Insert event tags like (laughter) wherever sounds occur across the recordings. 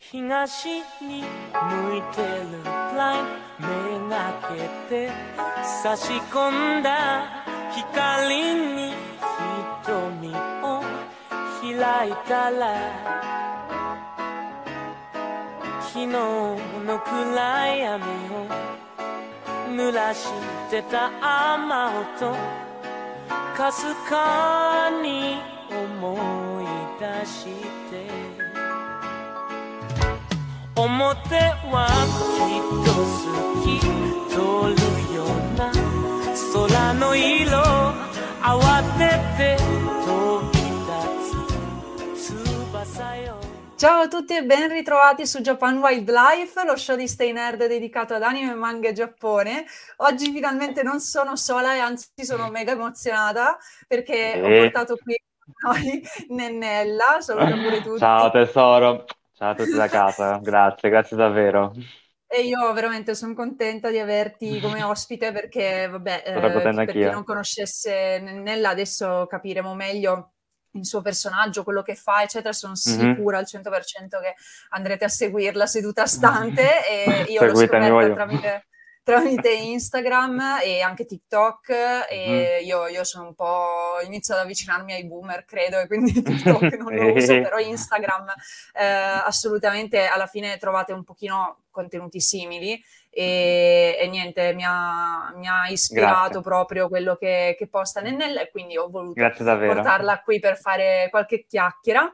東に向いてるラインめがけて差し込んだ光に瞳を開いたら昨日の暗闇を濡らしてた雨音かすかに思い出して表はきっと好き通るような空の色慌てて飛び立つ翼よ Ciao a tutti e ben ritrovati su Japan Wildlife, lo show di Stay Nerd dedicato ad anime, manga e Giappone. Oggi finalmente non sono sola e anzi sono mega emozionata perché ho Eh. portato qui con (laughs) noi Nennella, saluto (laughs) pure tutti. Ciao tesoro, ciao a tutti da casa, grazie, grazie davvero. E io veramente sono contenta di averti come ospite perché, vabbè, eh, per chi non conoscesse Nennella, adesso capiremo meglio il suo personaggio, quello che fa, eccetera. Sono Mhm. sicura al 100% che andrete a seguirla seduta stante (laughs) e io l'ho scoperta voglio. tramite, tramite Instagram e anche TikTok e Mhm. io, io sono un po' inizio ad avvicinarmi ai boomer, credo, e quindi (laughs) TikTok non lo uso, (laughs) però Instagram eh, assolutamente alla fine trovate un pochino contenuti simili e, e niente, mi ha, mi ha ispirato Grazie. proprio quello che, che posta Nennella e quindi ho voluto portarla qui per fare qualche chiacchiera.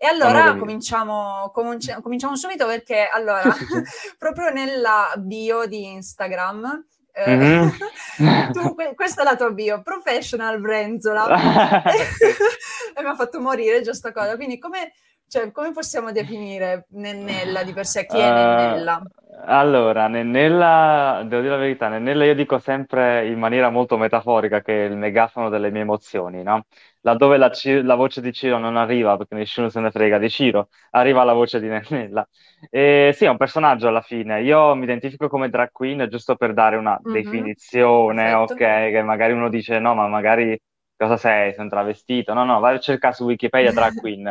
E allora cominciamo, cominci- cominciamo subito perché allora, (laughs) proprio nella bio di Instagram, eh, Mhm. (laughs) tu, que- questa è la tua bio, Professional Brenzola, (laughs) e mi ha fatto morire già sta cosa. Quindi come, cioè, come possiamo definire Nennella di per sé? Chi è Eh, Nennella? allora, Nennella, devo dire la verità, Nennella io dico sempre in maniera molto metaforica che è il megafono delle mie emozioni, no? Laddove la, la voce di Ciro non arriva, perché nessuno se ne frega di Ciro, arriva la voce di Nennella. E sì, è un personaggio alla fine. Io mi identifico come drag queen giusto per dare una Mhm. definizione, Perfetto. ok? Che magari uno dice no, ma magari cosa sei? Sei un travestito? No, no, vai a cercare su Wikipedia drag (laughs) queen,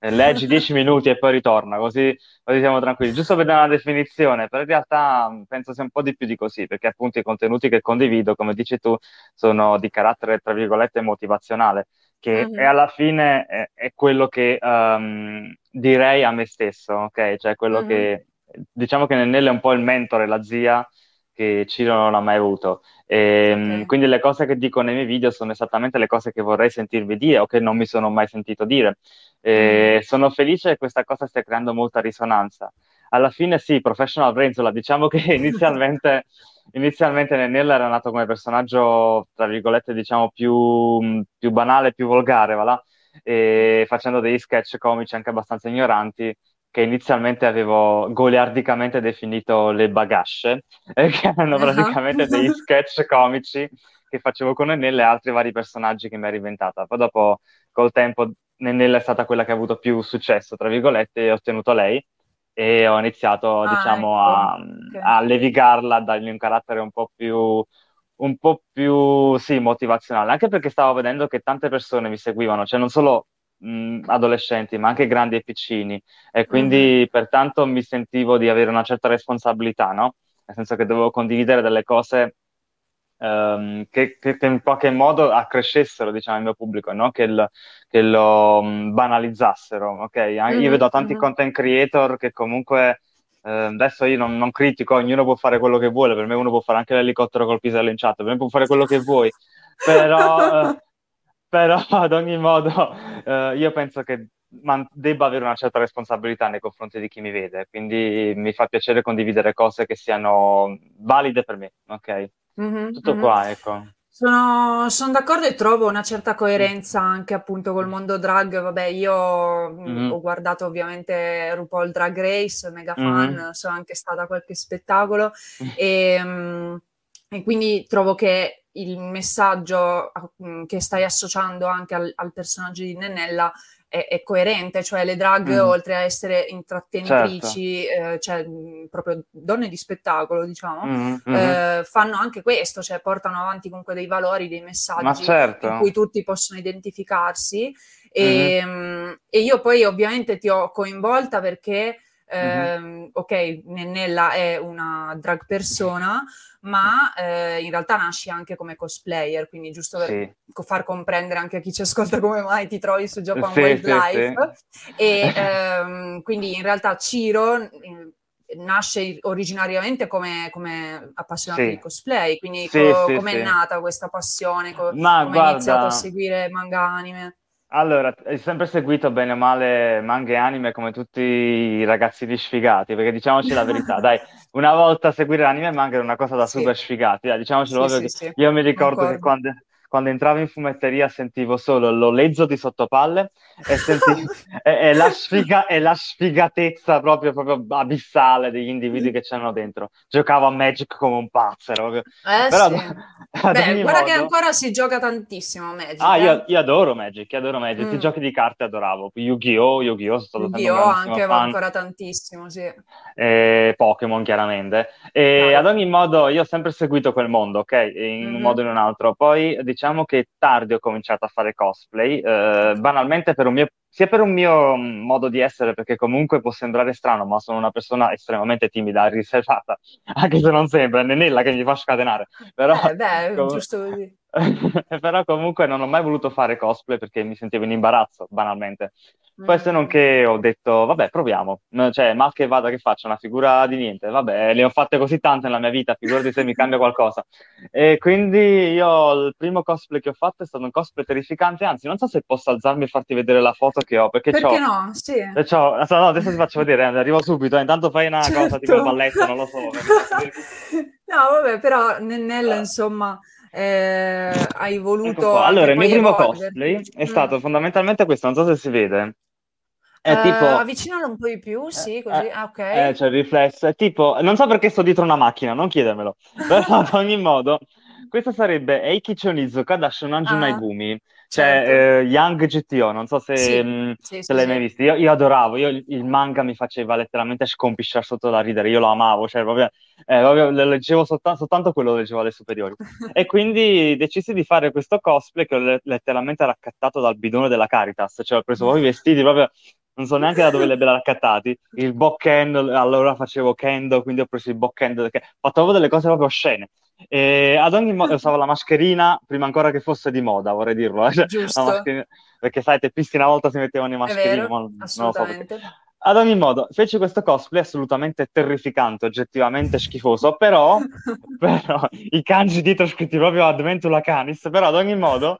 eh, leggi 10 minuti e poi ritorna, così, così siamo tranquilli. Giusto per dare una definizione, però in realtà mh, penso sia un po' di più di così, perché appunto i contenuti che condivido, come dici tu, sono di carattere, tra virgolette, motivazionale, che Mhm. è alla fine è, è quello che ehm, direi a me stesso, ok? Cioè quello Mhm. che, diciamo che Nennella è un po' il mentore, la zia che Ciro non ha mai avuto. E, mh, Ok. quindi le cose che dico nei miei video sono esattamente le cose che vorrei sentirvi dire o che non mi sono mai sentito dire. E sono felice che questa cosa stia creando molta risonanza. Alla fine sì, Professional Brenzola, diciamo che (laughs) inizialmente, inizialmente Nennella era nato come personaggio, tra virgolette, diciamo più, più banale, più volgare, va là? E facendo degli sketch comici anche abbastanza ignoranti, che inizialmente avevo goliardicamente definito le bagasce, eh, che erano Ah. praticamente degli (laughs) sketch comici che facevo con Nennella e altri vari personaggi che mi ero inventata. Poi dopo, col tempo, Nennella è stata quella che ha avuto più successo, tra virgolette, e ho ottenuto lei e ho iniziato, Ah, diciamo, ecco. a, Ok. a levigarla, a dargli un carattere un po' più, un po' più, sì, motivazionale, anche perché stavo vedendo che tante persone mi seguivano, cioè non solo mh, adolescenti, ma anche grandi e piccini, e quindi pertanto mi sentivo di avere una certa responsabilità, no? Nel senso che dovevo condividere delle cose ehm, che, che- che in qualche modo accrescessero, diciamo, il mio pubblico, no? Che, il- che lo mh, banalizzassero, ok? An- Io Mhm, vedo tanti mhm. content creator che comunque, eh, adesso io non, non critico, ognuno può fare quello che vuole, per me uno può fare anche l'elicottero col pisello in chat, per me può fare quello che vuoi, però, (laughs) eh, però (laughs) ad ogni modo eh, io penso che man- debba avere una certa responsabilità nei confronti di chi mi vede, quindi mi fa piacere condividere cose che siano valide per me, ok? Mhm, Tutto mhm. qua, ecco. Sono, sono, d'accordo e trovo una certa coerenza anche appunto col mondo drag. Vabbè, io mm-hmm. ho guardato ovviamente RuPaul Drag Race, mega fan, mm-hmm. sono anche stata a qualche spettacolo (laughs) e, um, e, quindi trovo che il messaggio che stai associando anche al, al personaggio di Nennella è, è coerente, cioè le drag mm. oltre a essere intrattenitrici, certo. eh, cioè proprio donne di spettacolo, diciamo, mm, mm. Eh, fanno anche questo, cioè portano avanti comunque dei valori, dei messaggi certo. in cui tutti possono identificarsi. E, mm-hmm. e io poi ovviamente ti ho coinvolta perché Mm-hmm. Eh, ok, Nennella è una drag persona, ma eh, in realtà nasci anche come cosplayer, quindi giusto per sì. far comprendere anche a chi ci ascolta (laughs) come mai ti trovi su Japan sì, Wildlife. Sì, e (laughs) ehm, quindi in realtà Ciro eh, nasce originariamente come, come appassionato sì. di cosplay, quindi sì, co- sì, come è nata questa passione, co- come hai iniziato a seguire manga anime? Allora, hai sempre seguito bene o male manga e anime come tutti i ragazzini sfigati, perché diciamoci la verità, (laughs) dai, una volta seguire anime e manga era una cosa da sì. super sfigati, dai, diciamoci sì, sì, io mi ricordo che quando, quando entravo in fumetteria sentivo solo l'olezzo di sottopalle e, sentivo, (laughs) e, e, la, sfiga, e la sfigatezza proprio, proprio, abissale degli individui che c'erano dentro. Giocavo a Magic come un pazzo. Eh, Però, sì. Beh, guarda modo... che ancora si gioca tantissimo a Magic. Ah, eh? io, io, adoro Magic, io adoro Magic. Mm. I giochi di carte adoravo. Yu-Gi-Oh!, Yu-Gi-Oh! Sono stato Yu-Gi-Oh! anche va ancora tantissimo, sì. E Pokémon, chiaramente. E ah. ad ogni modo, io ho sempre seguito quel mondo, ok? In mm-hmm. un modo o in un altro. Poi, diciamo che tardi ho cominciato a fare cosplay, eh, banalmente per un mio, sia per un mio mm, modo di essere, perché comunque può sembrare strano, ma sono una persona estremamente timida e (laughs) riservata, anche se non sembra, è Nenella che mi fa scatenare. Però, eh, beh, (laughs) com- giusto così. Però comunque non ho mai voluto fare cosplay perché mi sentivo in imbarazzo, banalmente. Poi se non che ho detto, vabbè, proviamo. Cioè, mal che vada che faccio una figura di niente. Vabbè, le ho fatte così tante nella mia vita, figurati se mi cambia qualcosa. E quindi io il primo cosplay che ho fatto è stato un cosplay terrificante, anzi, non so se posso alzarmi e farti vedere la foto che ho, perché, perché no? Sì. C'ho... No, adesso ti faccio vedere, arrivo subito, eh. intanto fai una certo. cosa tipo il balletto, non lo so. (laughs) no, vabbè, però Nennella, insomma eh, hai voluto... Allora, il mio primo cosplay è mm. stato fondamentalmente questo, non so se si vede. È uh, tipo... Avvicinalo un po' di più, sì, così, eh, ah, ok. Eh, c'è il riflesso, è tipo... Non so perché sto dietro una macchina, non chiedermelo. (laughs) Però ad ogni modo, questo sarebbe Eiki Chonizuka da Shonanju ah, Naigumi. Cioè, certo. eh, Young GTO, non so se, sì, mh, sì, se l'hai mai visto. Io, io, adoravo, io, il manga mi faceva letteralmente scompisciare sotto da ridere, io lo amavo, cioè proprio, eh, proprio leggevo soltanto, soltanto quello lo leggevo alle superiori. (laughs) e quindi decisi di fare questo cosplay che ho letteralmente raccattato dal bidone della Caritas, cioè ho preso proprio i vestiti proprio non so neanche da dove li abbia raccattati. Il bockend, allora facevo kendo, quindi ho preso il perché ho fatto proprio delle cose proprio oscene. E ad ogni modo usavo la mascherina prima ancora che fosse di moda, vorrei dirlo. Eh. Giusto. Perché sai, teppisti una volta si mettevano i mascherine, vero, assolutamente. Non so ad ogni modo, fece questo cosplay assolutamente terrificante, oggettivamente schifoso, però, (laughs) però i kanji dietro scritti proprio Adventula Canis, però ad ogni modo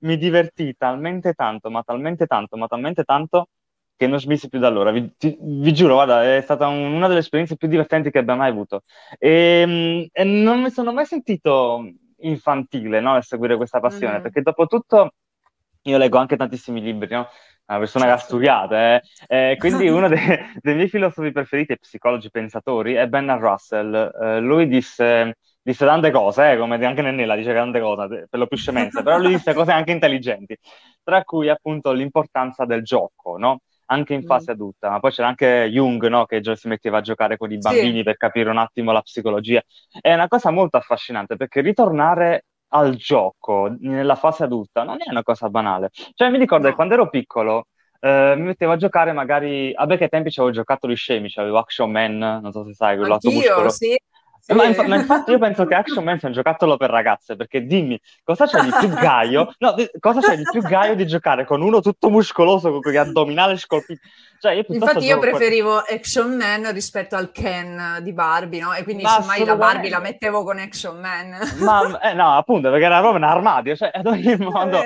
mi divertì talmente tanto, ma talmente tanto, ma talmente tanto che non smisi più da allora. Vi, ti, vi giuro, guarda, è stata un, una delle esperienze più divertenti che abbia mai avuto. E, ehm, e non mi sono mai sentito infantile no, nel seguire questa passione, mm. perché dopo tutto io leggo anche tantissimi libri, no? una persona certo. che ha studiato, eh? Eh, quindi (laughs) uno dei, dei, miei filosofi preferiti, psicologi pensatori, è Bernard Russell. Eh, lui disse, disse, tante cose, eh, come anche Nennella dice tante cose, per lo più scemenze, però lui disse cose anche intelligenti, tra cui appunto l'importanza del gioco, no? Anche in fase mm. adulta, ma poi c'era anche Jung no? che si metteva a giocare con i bambini sì. per capire un attimo la psicologia. È una cosa molto affascinante perché ritornare al gioco nella fase adulta non è una cosa banale. Cioè mi ricordo no. che quando ero piccolo eh, mi mettevo a giocare magari, a che tempi avevo giocattoli scemi, avevo Action Man, non so se sai, quello Anch'io, sì. Sì. Ma, inf- ma, infatti io penso che Action Man sia un giocattolo per ragazze, perché dimmi, cosa c'è di più (laughs) gaio? No, cosa c'è di più gaio di giocare con uno tutto muscoloso, con quegli addominali scolpiti? Cioè, io infatti io preferivo per... Action Man rispetto al Ken di Barbie, no? E quindi mai la Barbie la mettevo con Action Man. Ma, eh, no, appunto, perché era proprio un armadio, cioè, ad ogni modo...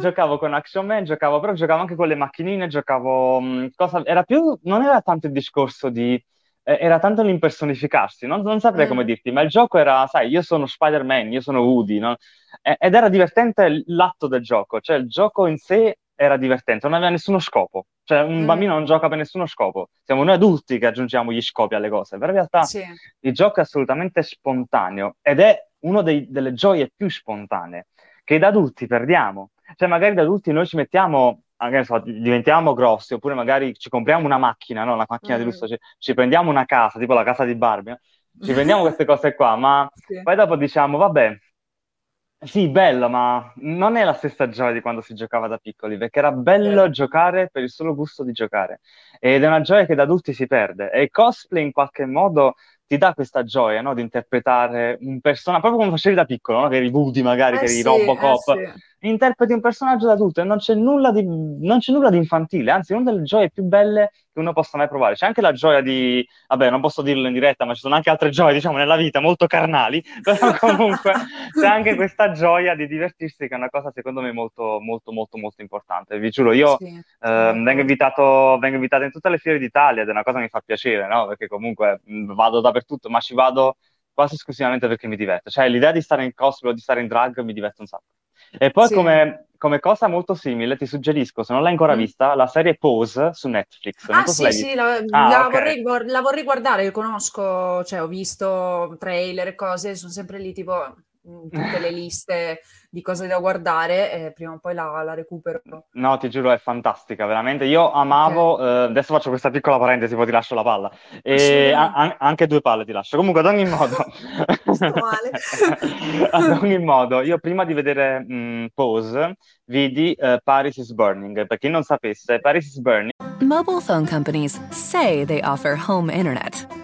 giocavo con Action Man, giocavo, però giocavo anche con le macchinine, giocavo... Mh, cosa, era più, non era tanto il discorso di era tanto l'impersonificarsi, non, non saprei mm. come dirti, ma il gioco era, sai, io sono Spider-Man, io sono Woody, no? ed era divertente l'atto del gioco, cioè il gioco in sé era divertente, non aveva nessuno scopo, cioè un mm. bambino non gioca per nessuno scopo, siamo noi adulti che aggiungiamo gli scopi alle cose, però in realtà sì. il gioco è assolutamente spontaneo ed è una delle gioie più spontanee che da adulti perdiamo, cioè magari da adulti noi ci mettiamo anche so, diventiamo grossi, oppure magari ci compriamo una macchina, no? una macchina mm. di lusso, ci, ci, prendiamo una casa, tipo la casa di Barbie, ci prendiamo (laughs) queste cose qua, ma sì. poi dopo diciamo, vabbè, sì, bello, ma non è la stessa gioia di quando si giocava da piccoli, perché era bello eh. giocare per il solo gusto di giocare. Ed è una gioia che da adulti si perde. E il cosplay in qualche modo ti dà questa gioia, no? Di interpretare un personaggio, proprio come facevi da piccolo, no? Che eri Woody magari, eh che eri sì, Robocop. Eh sì interpreti un personaggio da adulto e non c'è, nulla di, non c'è nulla di infantile, anzi una delle gioie più belle che uno possa mai provare. C'è anche la gioia di, vabbè, non posso dirlo in diretta, ma ci sono anche altre gioie, diciamo, nella vita molto carnali, (laughs) però comunque c'è anche (laughs) questa gioia di divertirsi, che è una cosa secondo me molto, molto, molto, molto importante. Vi giuro, io sì, eh, vengo, invitato, vengo invitato in tutte le fiere d'Italia ed è una cosa che mi fa piacere, no? Perché comunque vado dappertutto, ma ci vado quasi esclusivamente perché mi diverte. Cioè l'idea di stare in cosplay o di stare in drag mi diverte un sacco. E poi sì. come, come, cosa molto simile ti suggerisco, se non l'hai ancora mm. vista, la serie Pose su Netflix. Non ah so sì, sì, la, ah, la, okay. vorrei, la, vorrei, guardare, conosco, cioè ho visto trailer e cose, sono sempre lì tipo tutte le liste di cose da guardare e prima o poi la, la recupero. No, ti giuro, è fantastica, veramente. Io amavo, okay. eh, adesso faccio questa piccola parentesi, poi ti lascio la palla. E a- anche due palle ti lascio. Comunque, ad ogni modo... (laughs) Sto male. (laughs) ad ogni modo, io prima di vedere mh, Pose, vidi uh, Paris is Burning. Per chi non sapesse, Paris is Burning... Mobile phone companies say they offer home internet.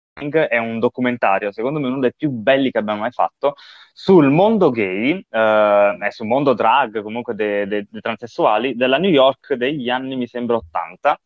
È un documentario, secondo me uno dei più belli che abbiamo mai fatto, sul mondo gay eh, e sul mondo drag, comunque dei de, de transessuali, della New York degli anni, mi sembra, 80,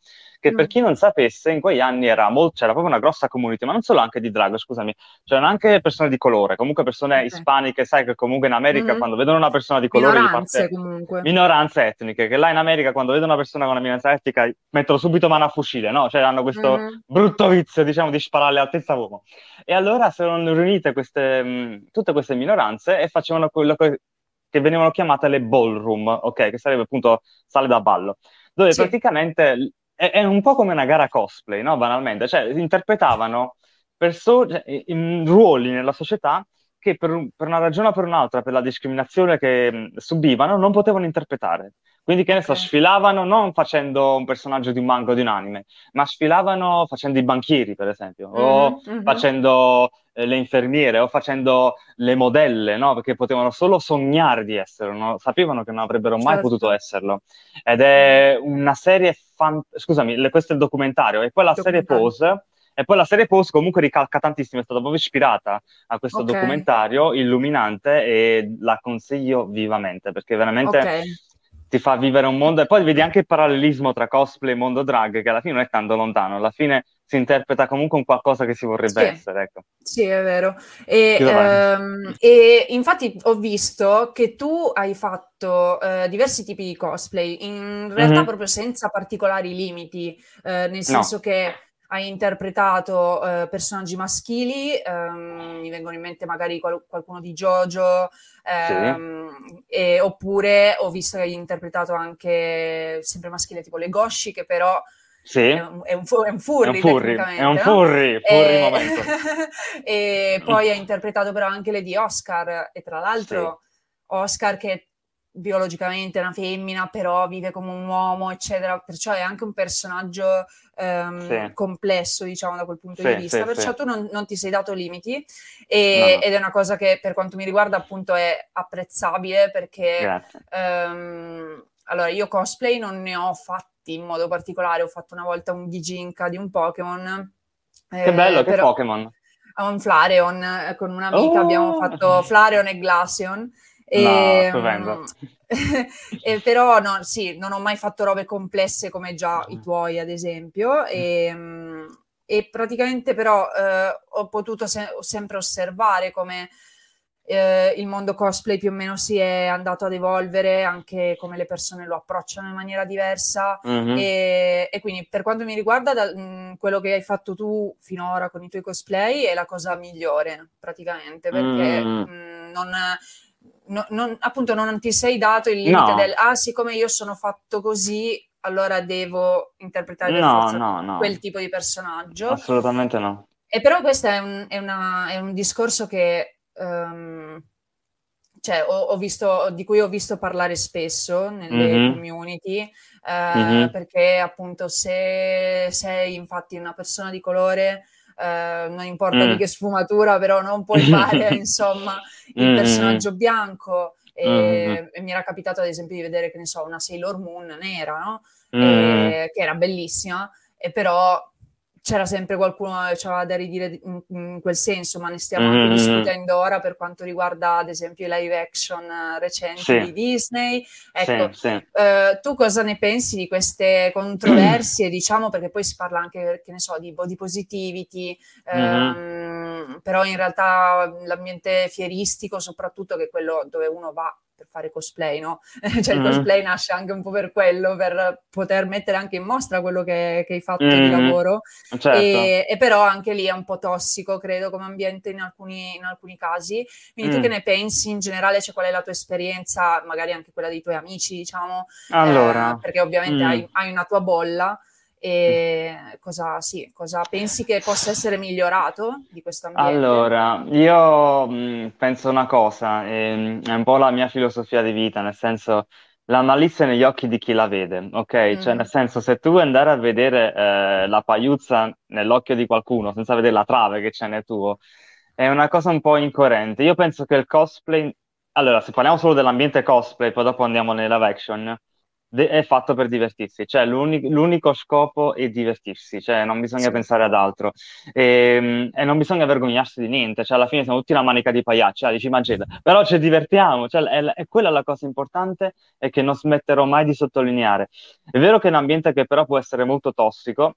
che per mm. chi non sapesse, in quegli anni era molto, c'era proprio una grossa community, ma non solo anche di drag, scusami, c'erano anche persone di colore, comunque persone okay. ispaniche, sai che comunque in America mm-hmm. quando vedono una persona di colore... Minoranze comunque. Minoranze etniche, che là in America quando vedono una persona con una minoranza etnica mettono subito mano a fucile, no? Cioè hanno questo mm-hmm. brutto vizio, diciamo, di sparare all'altezza uomo. E allora si erano riunite queste, mh, tutte queste minoranze e facevano quello che, che venivano chiamate le ballroom, ok? Che sarebbe appunto sale da ballo dove sì. praticamente è, è, un po' come una gara cosplay, no? Banalmente, cioè interpretavano perso- cioè, ruoli nella società che per, per, una ragione o per un'altra, per la discriminazione che mh, subivano, non potevano interpretare. Quindi, che ne so, sfilavano non facendo un personaggio di un manga o di un anime, ma sfilavano facendo i banchieri, per esempio, mm-hmm, o mm-hmm. facendo le infermiere, o facendo le modelle, no? Perché potevano solo sognare di esserlo, no? sapevano che non avrebbero mai certo. potuto esserlo. Ed è una serie, fan... scusami, questo è il documentario, e poi la serie Pose. E poi la serie Pose comunque ricalca tantissimo, è stata proprio ispirata a questo okay. documentario illuminante e la consiglio vivamente perché veramente okay ti fa vivere un mondo e poi vedi anche il parallelismo tra cosplay e mondo drag che alla fine non è tanto lontano, alla fine si interpreta comunque un qualcosa che si vorrebbe sì. essere. Ecco. Sì, è vero. E, ehm, e, infatti ho visto che tu hai fatto eh, diversi tipi di cosplay, in realtà mm-hmm. proprio senza particolari limiti, eh, nel senso no. che hai interpretato eh, personaggi maschili, ehm, mi vengono in mente magari qual- qualcuno di Jojo, ehm, sì. e, oppure ho visto che hai interpretato anche sempre maschile tipo le Goshi, che però sì. è, un, è, un, è un furry, è un furry, è un furry, furry e... e poi hai interpretato però anche le di Oscar, e tra l'altro sì. Oscar che biologicamente è una femmina, però vive come un uomo, eccetera. Perciò è anche un personaggio ehm, sì. complesso, diciamo, da quel punto sì, di vista. Perciò tu non, non, ti sei dato limiti e, no. ed è una cosa che per quanto mi riguarda appunto è apprezzabile perché ehm, allora io cosplay non ne ho fatti in modo particolare, ho fatto una volta un Gijinka di un Pokémon. Che bello, eh, che però... Pokémon! a un Flareon, eh, con un'amica oh! abbiamo fatto Flareon e Glaceon. E, no, (laughs) e però no, sì, non ho mai fatto robe complesse come già i tuoi, ad esempio. E, e praticamente però eh, ho potuto se- sempre osservare come eh, il mondo cosplay più o meno si è andato ad evolvere, anche come le persone lo approcciano in maniera diversa. Mm-hmm. E, e, quindi, per quanto mi riguarda, da, mh, quello che hai fatto tu finora con i tuoi cosplay è la cosa migliore, praticamente, perché mm. mh, non. No, non, appunto non ti sei dato il limite no. del ah siccome io sono fatto così allora devo interpretare no, no. quel tipo di personaggio. Assolutamente no. E però questo è un, è una, è un discorso che, um, cioè, ho, ho visto, di cui ho visto parlare spesso nelle mm-hmm. community, uh, mm-hmm. perché appunto se sei infatti una persona di colore... Uh, non importa mm. di che sfumatura, però non puoi fare (laughs) insomma il mm-hmm. personaggio bianco. E, mm-hmm. e, mi era capitato ad esempio di vedere, che ne so, una Sailor Moon nera, no? mm. eh, che era bellissima, e però c'era sempre qualcuno che aveva da ridire in, quel senso, ma ne stiamo mm-hmm. anche discutendo ora per quanto riguarda ad esempio i live action eh, recenti sì. di Disney. Ecco, sì, sì. Eh, tu cosa ne pensi di queste controversie, (clears throat) diciamo, perché poi si parla anche, che ne so, di body positivity, mm-hmm. ehm, però in realtà l'ambiente fieristico, soprattutto che è quello dove uno va per fare cosplay, no? (laughs) cioè mm il cosplay nasce anche un po' per quello, per poter mettere anche in mostra quello che, che hai fatto mm di lavoro. Certo. E, e, però anche lì è un po' tossico, credo, come ambiente in alcuni, in alcuni casi. Quindi mm. tu che ne pensi in generale? Cioè, qual è la tua esperienza, magari anche quella dei tuoi amici, diciamo? Allora. Eh, perché ovviamente mm. hai, hai una tua bolla. E cosa, sì, cosa, pensi che possa essere migliorato di questo ambiente? Allora, io mh, penso una cosa, ehm, è un po' la mia filosofia di vita, nel senso la malizia negli occhi di chi la vede, ok? Mm. Cioè, nel senso, se tu vuoi andare a vedere eh, la pagliuzza nell'occhio di qualcuno senza vedere la trave che c'è nel tuo, è una cosa un po' incoerente. Io penso che il cosplay... Allora, se parliamo solo dell'ambiente cosplay, poi dopo andiamo live action, è fatto per divertirsi, cioè l'uni- l'unico scopo è divertirsi, cioè non bisogna sì. pensare ad altro e, ehm, e, non bisogna vergognarsi di niente, cioè alla fine siamo tutti una manica di pagliacci, ah, dici Mageda, però ci divertiamo, cioè, è, è, quella la cosa importante e che non smetterò mai di sottolineare. È vero che è un ambiente che però può essere molto tossico,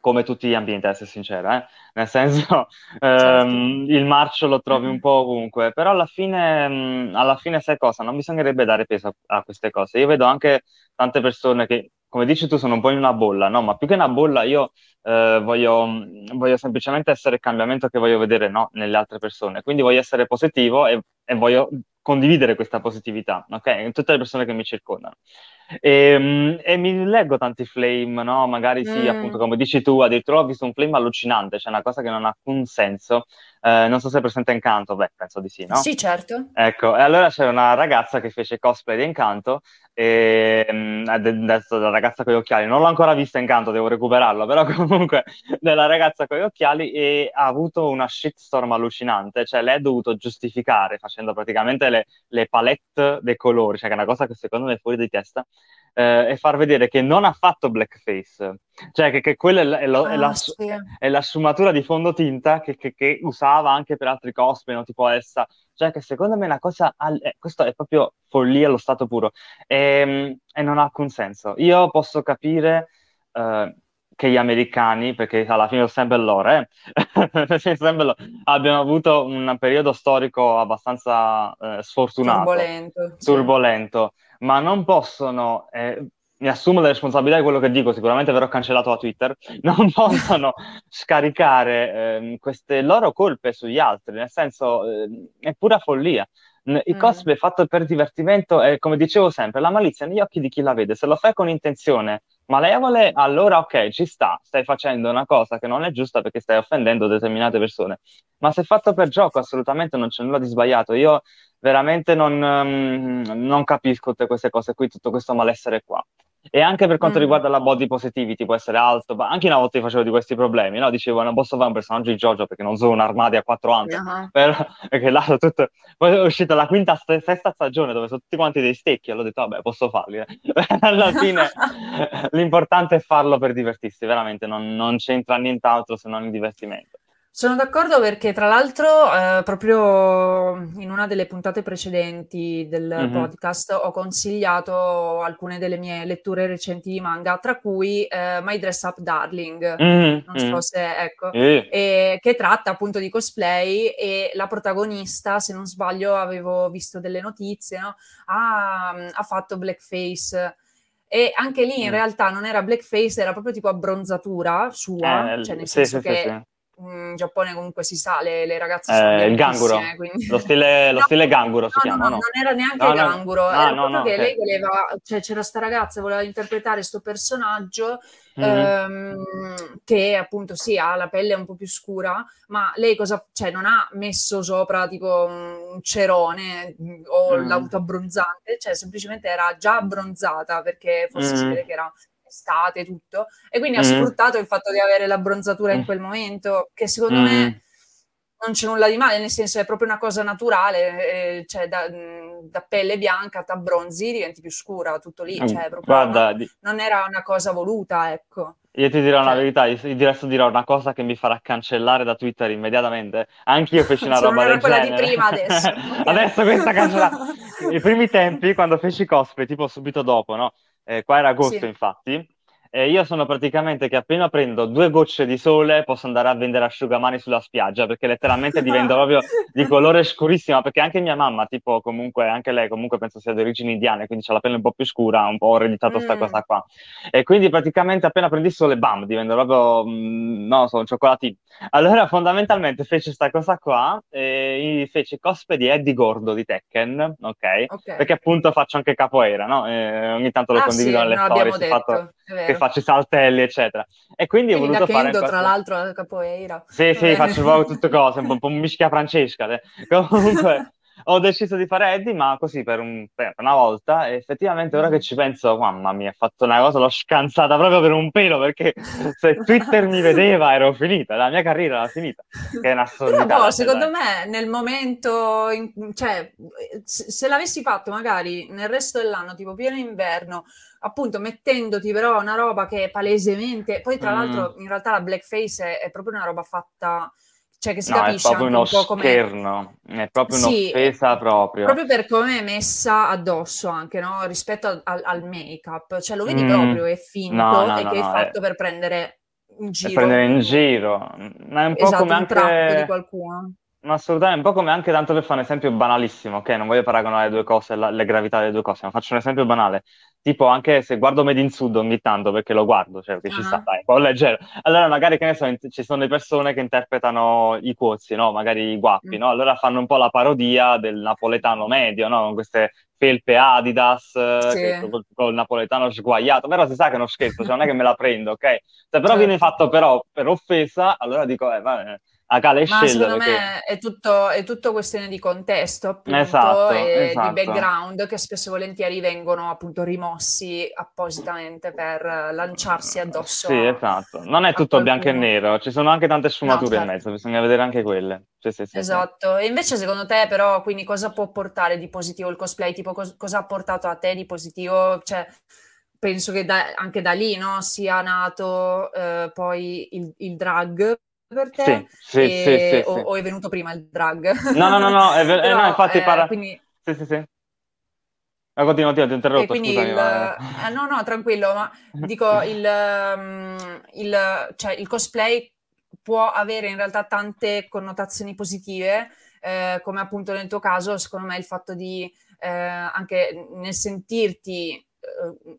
come tutti gli ambienti, a essere sincera, eh? nel senso (laughs) certo. ehm, il marcio lo trovi un (clears throat) po' ovunque, però alla fine, mh, alla fine sai cosa, non bisognerebbe dare peso a, a, queste cose. Io vedo anche tante persone che, come dici tu, sono un po' in una bolla, no? Ma più che una bolla io eh, voglio, voglio, semplicemente essere il cambiamento che voglio vedere no? nelle altre persone, quindi voglio essere positivo e, e voglio condividere questa positività, ok? In tutte le persone che mi circondano. E, ehm, e, mi leggo tanti flame, no? Magari sì, mm. appunto, come dici tu, addirittura ho visto un flame allucinante, cioè una cosa che non ha alcun senso. Eh, non so se è presente Incanto, beh, penso di sì, no? Sì, certo. Ecco, e allora c'è una ragazza che fece cosplay di Incanto, e mm, adesso la ragazza con gli occhiali, non l'ho ancora vista Incanto, devo recuperarlo, però (laughs) comunque della ragazza con gli occhiali e ha avuto una shitstorm allucinante, cioè lei ha dovuto giustificare facendo praticamente le, le palette dei colori, cioè che è una cosa che secondo me è fuori di testa, eh, e far vedere che non ha fatto blackface, cioè che, che quella è, la, è, la, ah, è, la, sì. è la, sfumatura di fondotinta che, che, che, usava anche per altri cosplay, no? tipo essa, cioè che secondo me è una cosa, eh, questo è proprio follia allo stato puro e, ehm, e non ha alcun senso. Io posso capire... Eh, che gli americani, perché alla fine sono sempre loro, eh? (laughs) sempre loro, abbiamo avuto un periodo storico abbastanza eh, sfortunato, turbolento, turbolento sì. Ma non possono, eh, mi assumo la responsabilità di quello che dico, sicuramente verrò cancellato da Twitter, (laughs) non possono scaricare ehm, queste loro colpe sugli altri, nel senso ehm, è pura follia. Il mm. cosplay fatto per divertimento è, come dicevo sempre, la malizia negli occhi di chi la vede. Se lo fai con intenzione malevole, allora ok, ci sta, stai facendo una cosa che non è giusta perché stai offendendo determinate persone. Ma se fatto per gioco, assolutamente non c'è nulla di sbagliato. Io veramente non, um, non capisco tutte queste cose qui, tutto questo malessere qua. E anche per quanto mm. riguarda la body positivity, può essere alto, ma anche una volta io facevo di questi problemi, no? Dicevo, non posso fare un personaggio di JoJo perché non sono un armadio a quattro anni, uh-huh. però, (laughs) perché là tutto... Poi è uscita la quinta, sesta stagione dove sono tutti quanti dei stecchi, e ho detto, vabbè, posso farli. Eh. (laughs) Alla fine (laughs) l'importante è farlo per divertirsi, veramente, non, non c'entra nient'altro se non il divertimento. Sono d'accordo perché tra l'altro eh, proprio in una delle puntate precedenti del Mhm. podcast ho consigliato alcune delle mie letture recenti di manga, tra cui eh, My Dress Up Darling, Mhm, non so mhm. se ecco, e che tratta appunto di cosplay e la protagonista, se non sbaglio, avevo visto delle notizie, no? Ha, ha fatto blackface. E anche lì in realtà non era blackface, era proprio tipo abbronzatura sua, Eh, cioè nel sì, senso sì, che sì. In Giappone comunque si sa, le, le ragazze sono Eh, il ganguro, quindi... lo stile, lo No, stile ganguro si no, chiama, no, no? non era neanche No, no. ganguro, Ah, era no, proprio no, che ok. lei voleva, cioè c'era sta ragazza, voleva interpretare questo personaggio Mhm. ehm, che appunto sì, ha la pelle un po' più scura, ma lei cosa, cioè non ha messo sopra tipo un cerone mh, o Mm. l'auto abbronzante, cioè semplicemente era già abbronzata perché forse si Mm. vede che era estate tutto, e quindi ha Mm. sfruttato il fatto di avere l'abbronzatura in Mm. quel momento, che secondo Mm. me non c'è nulla di male, nel senso è proprio una cosa naturale, eh, cioè da, mh, da pelle bianca t'abbronzi, diventi più scura, tutto lì, cioè proprio Mm. Guarda, non, di- non era una cosa voluta, ecco. io ti dirò una Cioè- verità, io io adesso dirò una cosa che mi farà cancellare da Twitter immediatamente. Anch'io feci una Se non roba era del quella di genere. prima adesso. (laughs) Adesso questa cancellata. (laughs) I primi tempi, quando feci cosplay, tipo subito dopo, no? Eh, qua era agosto, Sì. infatti. E io sono praticamente che appena prendo due gocce di sole posso andare a vendere asciugamani sulla spiaggia perché letteralmente divento proprio di colore scurissima perché anche mia mamma, tipo comunque anche lei comunque penso sia di origini indiane, quindi ha la pelle un po' più scura, un po' ho ereditato sta Mm. cosa qua. E quindi praticamente appena prendi il sole, bam, divento proprio, mm, non lo so, un cioccolatino. Allora fondamentalmente fece sta cosa qua e fece cosplay di Eddie Gordo di Tekken, ok? Perché appunto faccio anche capoeira, no? E ogni tanto lo Ah, condivido sì, nelle non storie fatto che faccio i saltelli, eccetera. E quindi ho Quindi da voluto fare Kendo, tra l'altro, la capoeira. sì, sì, Eh. faccio proprio tutte (laughs) cose, un po', mischia Francesca. eh. Comunque, ho deciso di fare Eddie, ma così per, un- per una volta. E effettivamente, ora che ci penso, mamma mia, ho fatto una cosa, l'ho scansata proprio per un pelo, perché se Twitter mi vedeva ero finita, la mia carriera era finita. Che è una Però boh, secondo me nel momento, in- cioè se, se l'avessi fatto magari nel resto dell'anno, tipo pieno inverno, appunto mettendoti però una roba che è palesemente, poi tra Mm. l'altro in realtà la blackface è, è proprio una roba fatta, cioè che si No, è capisce proprio anche uno un po' come... scherno, è proprio Sì, un'offesa proprio. Proprio per come è messa addosso anche, no? Rispetto al, al- al make-up, cioè lo vedi Mm. proprio, è finto No, no, e che è fatto è- per prendere in Per giro. prendere in giro, ma è un po' Esatto, come un tratto di anche... qualcuno. Ma assolutamente, un po' come anche tanto per fare un esempio banalissimo, ok? Non voglio paragonare le due cose, la- le gravità delle due cose, ma faccio un esempio banale. Tipo anche se guardo Made in Sud ogni tanto, perché lo guardo, cioè perché ci Ah. sta, dai, un po' leggero. Allora magari, che ne so, in- ci sono le persone che interpretano i quozi, no? Magari i guappi, Mm. no? Allora fanno un po' la parodia del napoletano medio, no? Con queste felpe Adidas, eh, Sì. che- col, col napoletano sguaiato, però si sa che è uno scherzo, cioè non è che me la prendo, ok? Se però Certo. viene fatto però per offesa, allora dico, eh, vabbè, a cale Ma scelle secondo perché... me è tutto, è tutto questione di contesto, appunto, Esatto, e esatto. di background che spesso e volentieri vengono appunto rimossi appositamente per lanciarsi addosso. Sì, esatto. Non è tutto bianco e nero, ci sono anche tante sfumature No, in certo. mezzo, bisogna vedere anche quelle. Sì, sì, sì, sì. Esatto. E invece secondo te però, quindi cosa può portare di positivo il cosplay? Tipo cos- cosa ha portato a te di positivo? Cioè, penso che da- anche da lì, no, sia nato eh, poi il, il drag per te Sì, sì, e- sì, sì, o, o è venuto prima il drag? No, no, no, no, è ver- eh, (laughs) Però, no, infatti eh, parla- quindi Sì, sì, sì. Ah, continua, ti ho interrotto, quindi scusami. il, ma- eh, no, no, tranquillo, ma dico il, ehm, il, cioè, il cosplay può avere in realtà tante connotazioni positive, eh, come appunto nel tuo caso, secondo me il fatto di eh, anche nel sentirti eh,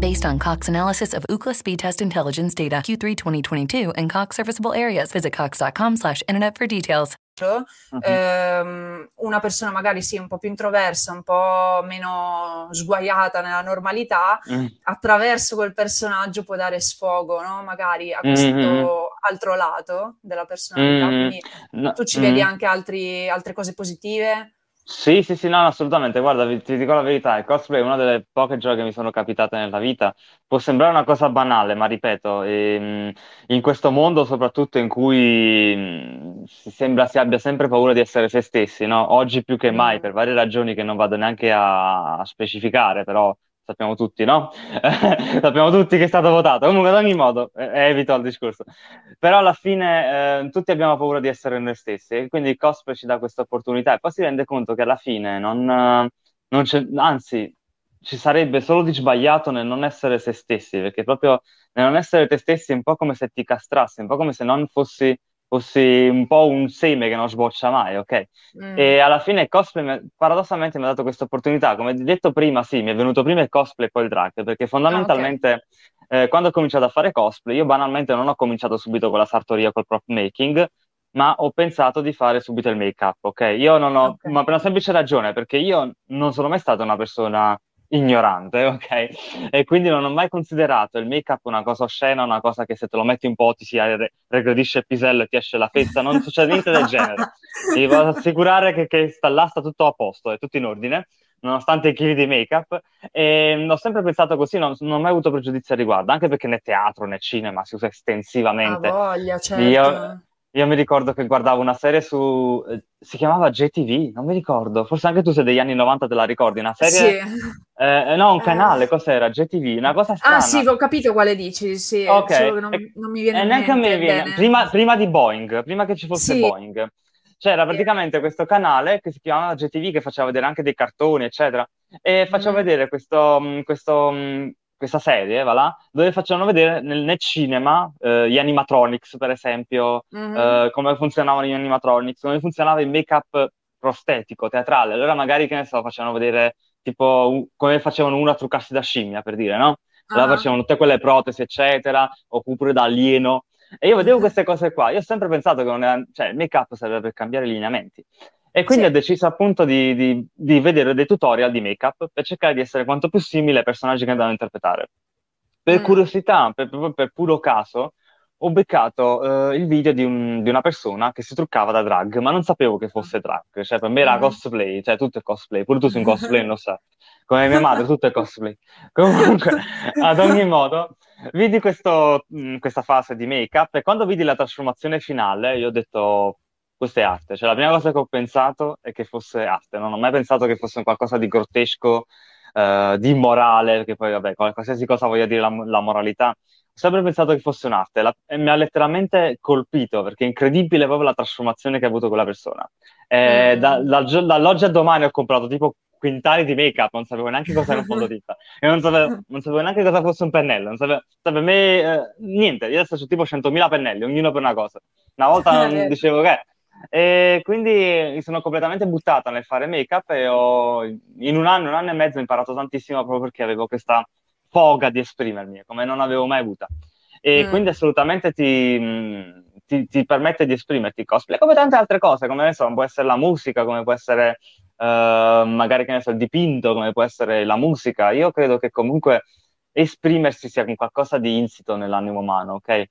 Based on Cox analysis of Ookla speed test intelligence data Q3 2022 and Cox serviceable areas, visit cox.com slash internet for details. Mhm. ehm, una persona magari sì un po' più introversa, un po' meno sguaiata nella normalità, Mm. attraverso quel personaggio può dare sfogo, no? Magari a questo Mhm. altro lato della personalità. Mm. Quindi No, tu ci vedi anche altri- altre cose positive? Sì, sì, sì, no, assolutamente. Guarda, vi- ti dico la verità, il cosplay è una delle poche gioie che mi sono capitate nella vita. Può sembrare una cosa banale, ma ripeto, ehm, in questo mondo, soprattutto in cui mh, si sembra si abbia sempre paura di essere se stessi, no? Oggi più che mai, Mm. per varie ragioni che non vado neanche a, a specificare, però sappiamo tutti, no? (laughs) Sappiamo tutti che è stato votato. Comunque, ad ogni modo, eh, evito il discorso. Però alla fine eh, tutti abbiamo paura di essere noi stessi e quindi il cosplay ci dà questa opportunità e poi si rende conto che alla fine non, eh, non c'è, anzi, ci sarebbe solo di sbagliato nel non essere se stessi, perché proprio nel non essere te stessi è un po' come se ti castrassi, un po' come se non fossi, fossi un po' un seme che non sboccia mai, ok? Mm. E alla fine il cosplay, paradossalmente, mi ha dato questa opportunità. Come detto prima, sì, mi è venuto prima il cosplay e poi il drag, perché Ah, ok. fondamentalmente eh, quando ho cominciato a fare cosplay, io banalmente non ho cominciato subito con la sartoria, col prop making, ma ho pensato di fare subito il make-up, ok? Io non ho, Ok. ma per una semplice ragione, perché io non sono mai stata una persona ignorante, (laughs) ok? E quindi non ho mai considerato il make-up una cosa oscena, una cosa che se te lo metti un po' ti si re- regredisce il pisello e ti esce la fezza, non succede niente del genere. (laughs) Ti posso assicurare che, che sta là, sta tutto a posto, è tutto in ordine, nonostante i chili di make-up. E ho sempre pensato così, non, non ho mai avuto pregiudizi al riguardo, anche perché né teatro né cinema si usa estensivamente. voglia, Io, certo. io mi ricordo che guardavo una serie su... eh, si chiamava JTV, non mi ricordo, forse anche tu sei degli anni 90 te la ricordi, una Sì. serie... eh, no, un Eh, canale, cos'era? JTV, una cosa Ah, sì, strana. ho capito quale dici, sì, Ok, solo che non, non mi viene e in neanche a me viene, bene. prima, prima di Boeing, prima che ci fosse Sì, Boeing, c'era sì. praticamente questo canale che si chiamava JTV che faceva vedere anche dei cartoni, eccetera, e faceva Mm, vedere questo, mh, questo, mh, questa serie, va là, dove facevano vedere nel, nel cinema eh, gli animatronics, per esempio, mhm. eh, come funzionavano gli animatronics, come funzionava il make-up prostetico, teatrale. Allora magari, che ne so, facevano vedere tipo un- come facevano uno a truccarsi da scimmia, per dire, no? Allora Ah. facevano tutte quelle protesi, eccetera, oppure da alieno. E io vedevo queste cose qua. Io ho sempre pensato che non era... cioè, il make-up serve per cambiare i lineamenti. E quindi Sì. ho deciso appunto di, di- di vedere dei tutorial di make-up per cercare di essere quanto più simile ai personaggi che andavo a interpretare. Per Mm. curiosità, per, proprio per puro caso, ho beccato eh, il video di, un- di una persona che si truccava da drag, ma non sapevo che fosse drag. Cioè, per me era Mhm. cosplay, cioè tutto è cosplay. Pure tu sei un cosplay, (laughs) non lo sai. Come mia madre, tutto è cosplay. (laughs) Comunque, ad ogni modo, vidi questo, mh, questa fase di make-up e quando vidi la trasformazione finale, io ho detto, questa è arte. Cioè, la prima cosa che ho pensato è che fosse arte. Non ho mai pensato che fosse qualcosa di grottesco, eh, di immorale, perché poi, vabbè, qualsiasi cosa voglia dire la, la moralità. Ho sempre pensato che fosse un'arte la- e mi ha letteralmente colpito perché è incredibile proprio la trasformazione che ha avuto quella persona. Eh, da- Mm. gio- dall'oggi a domani ho comprato tipo quintali di make-up, non sapevo neanche cosa era un fondotinta e non sapevo, non sapevo neanche cosa fosse un pennello. Non sapevo, per me, eh, niente. Io adesso ho tipo 100.000 pennelli, ognuno per una cosa. Una volta (laughs) dicevo che. E quindi mi sono completamente buttata nel fare make-up e ho, in un anno, un anno e mezzo ho imparato tantissimo proprio perché avevo questa foga di esprimermi, come non avevo mai avuta. E Mm. quindi assolutamente ti, mh, ti- ti permette di esprimerti cosplay, come tante altre cose, come ne so, può essere la musica, come può essere eh, magari che ne so, il dipinto, come può essere la musica. Io credo che comunque esprimersi sia un qualcosa di insito nell'animo umano, ok?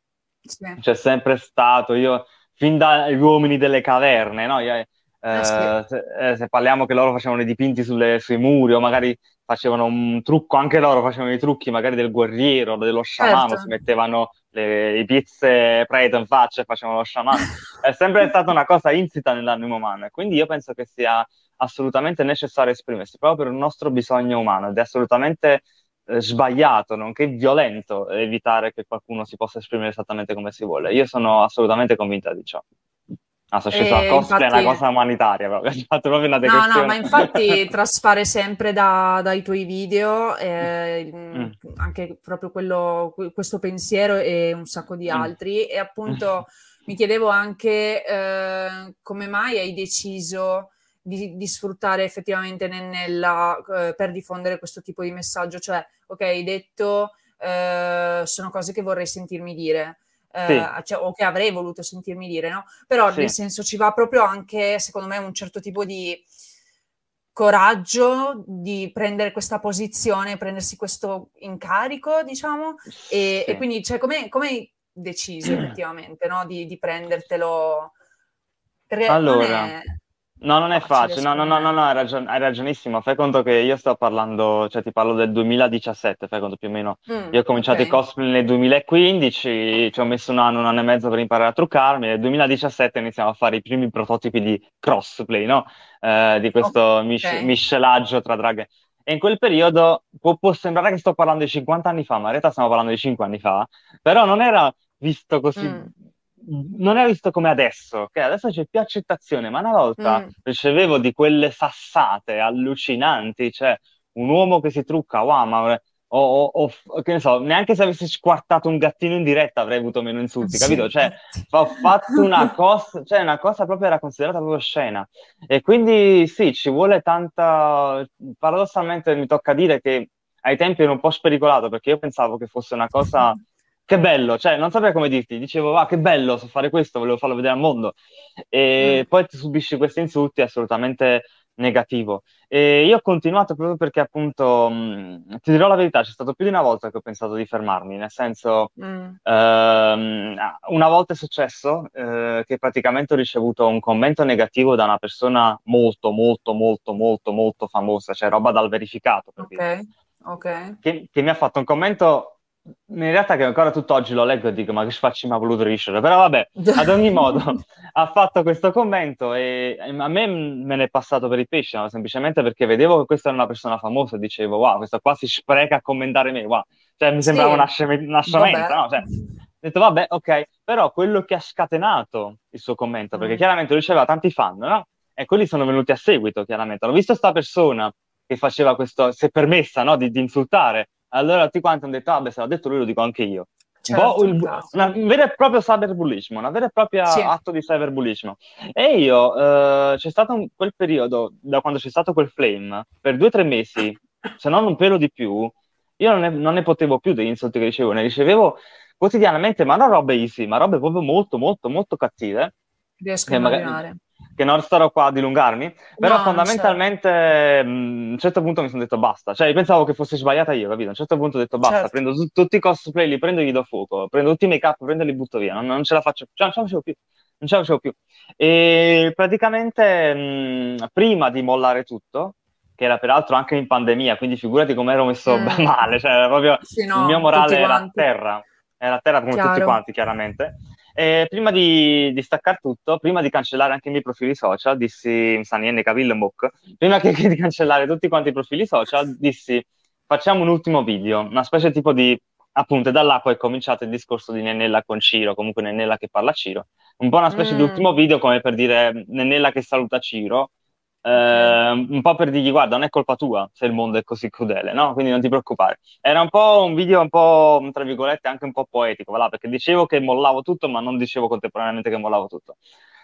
Sì. C'è sempre stato, io, fin dagli uomini delle caverne, no? Eh, Eh sì. se, eh, se parliamo che loro facevano i dipinti sulle- sui muri o magari facevano un trucco, anche loro facevano i trucchi magari del guerriero, dello sciamano, Certo. si mettevano le, i pizze preto in faccia e facevano lo sciamano. È sempre stata una cosa insita nell'animo umano e quindi io penso che sia assolutamente necessario esprimersi proprio per il nostro bisogno umano ed è assolutamente eh, sbagliato, nonché violento evitare che qualcuno si possa esprimere esattamente come si vuole. Io sono assolutamente convinta di ciò. Ah, sono sceso E al cosplay, è una infatti- cosa umanitaria proprio. (laughs) Fatto proprio una No, no, ma infatti (laughs) traspare sempre da- dai tuoi video, eh, Mm. anche proprio quello, questo pensiero e un sacco di Mm. altri. E appunto (laughs) mi chiedevo anche eh, come mai hai deciso di, di sfruttare effettivamente ne- nella, eh, per diffondere questo tipo di messaggio. Cioè, ok, hai detto eh, sono cose che vorrei sentirmi dire. eh, Sì. cioè, o che avrei voluto sentirmi dire, no? Però Sì. nel senso ci va proprio anche, secondo me, un certo tipo di coraggio di prendere questa posizione, prendersi questo incarico, diciamo, e, Sì. e quindi cioè, come, hai deciso (clears throat) effettivamente no? di, di prendertelo? Perché Allora. è... No, non è facile, no, no, no, no, no hai, ragion- hai, ragionissimo. Fai conto che io sto parlando, cioè ti parlo del 2017, fai conto più o meno. Mm, io ho cominciato i cosplay nel 2015, ci ho messo un anno, un anno e mezzo per imparare a truccarmi. Nel 2017 iniziamo a fare i primi prototipi di crossplay, no? Eh, di questo miscelaggio tra drag. E in quel periodo può, può, sembrare che sto parlando di 50 anni fa, ma in realtà stiamo parlando di 5 anni fa. Però non era visto così. Mm non era visto come adesso, che adesso c'è più accettazione, ma una volta mm. ricevevo di quelle sassate allucinanti, cioè un uomo che si trucca, wow, ma o, o, o, che ne so, neanche se avessi squartato un gattino in diretta avrei avuto meno insulti, sì. capito? Cioè, ho fatto una (laughs) cosa, cioè una cosa proprio era considerata proprio scena. E quindi sì, ci vuole tanta... Paradossalmente mi tocca dire che ai tempi ero un po' spericolato perché io pensavo che fosse una cosa (laughs) che bello, cioè non saprei come dirti, dicevo, va, ah, che bello, so fare questo, volevo farlo vedere al mondo. E mm. poi ti subisci questi insulti, è assolutamente negativo. E io ho continuato proprio perché appunto, mh, ti dirò la verità, c'è stato più di una volta che ho pensato di fermarmi, nel senso, mm. ehm, una volta è successo eh, che praticamente ho ricevuto un commento negativo da una persona molto, molto, molto, molto, molto famosa, cioè roba dal verificato, per Ok, dire, ok. Che, che mi ha fatto un commento in realtà che ancora tutt'oggi lo leggo e dico ma che facci mi ha voluto riuscire però vabbè ad ogni modo (laughs) ha fatto questo commento e a me me ne è passato per il pesce no? semplicemente perché vedevo che questa era una persona famosa e dicevo wow questa qua si spreca a commentare me wow. cioè mi sembrava sì. una, scem- una sciamenta no? cioè, ho detto vabbè ok però quello che ha scatenato il suo commento perché mm. chiaramente lui aveva tanti fan no? e quelli sono venuti a seguito chiaramente hanno visto sta persona che faceva questo si è permessa no? di, di insultare allora tutti quanti hanno detto, ah beh, se l'ha detto lui lo dico anche io. Certo, il, una, un vero e proprio cyberbullismo, una vera e propria sì. atto di cyberbullismo. E io, eh, c'è stato un, quel periodo, da quando c'è stato quel flame, per due o tre mesi, se non un pelo di più, io non ne, non ne potevo più degli insulti che ricevevo, ne ricevevo quotidianamente, ma non robe easy, ma robe proprio molto, molto, molto cattive. Riesco a immaginare che non starò qua a dilungarmi, però no, fondamentalmente mh, a un certo punto mi sono detto basta, cioè pensavo che fosse sbagliata io, capito? A un certo punto ho detto basta, certo. prendo t- tutti i cosplay, li prendo e gli do fuoco, prendo tutti i make up, prendo e li butto via, non, non ce la faccio, cioè non ce la facevo più, non ce la facevo più. E praticamente mh, prima di mollare tutto, che era peraltro anche in pandemia, quindi figurati come ero messo mm. (laughs) male, cioè proprio sì, no, il mio morale era a terra, era a terra come Chiaro. tutti quanti chiaramente. E prima di, di staccare tutto, prima di cancellare anche i miei profili social, dissi, Sanienne Kavillenbook, prima che, (laughs) che, di cancellare tutti quanti i profili social, dissi, facciamo un ultimo video, una specie tipo di, appunto, da là poi è cominciato il discorso di Nennella con Ciro, comunque Nennella che parla a Ciro, un po' una specie mm. di ultimo video come per dire Nennella che saluta Ciro, eh, un po' per dirgli guarda non è colpa tua se il mondo è così crudele no? quindi non ti preoccupare. Era un po' un video un po' tra virgolette anche un po' poetico voilà, perché dicevo che mollavo tutto ma non dicevo contemporaneamente che mollavo tutto.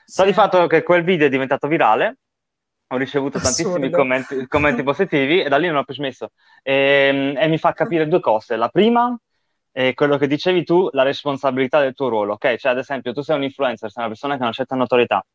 Sta sì. di fatto che quel video è diventato virale ho ricevuto tantissimi commenti, (laughs) commenti, positivi e da lì non ho più smesso. E, ehm, e mi fa capire due cose. La prima è quello che dicevi tu, la responsabilità del tuo ruolo, ok? Cioè, ad esempio, tu sei un influencer, sei una persona che ha una certa notorietà,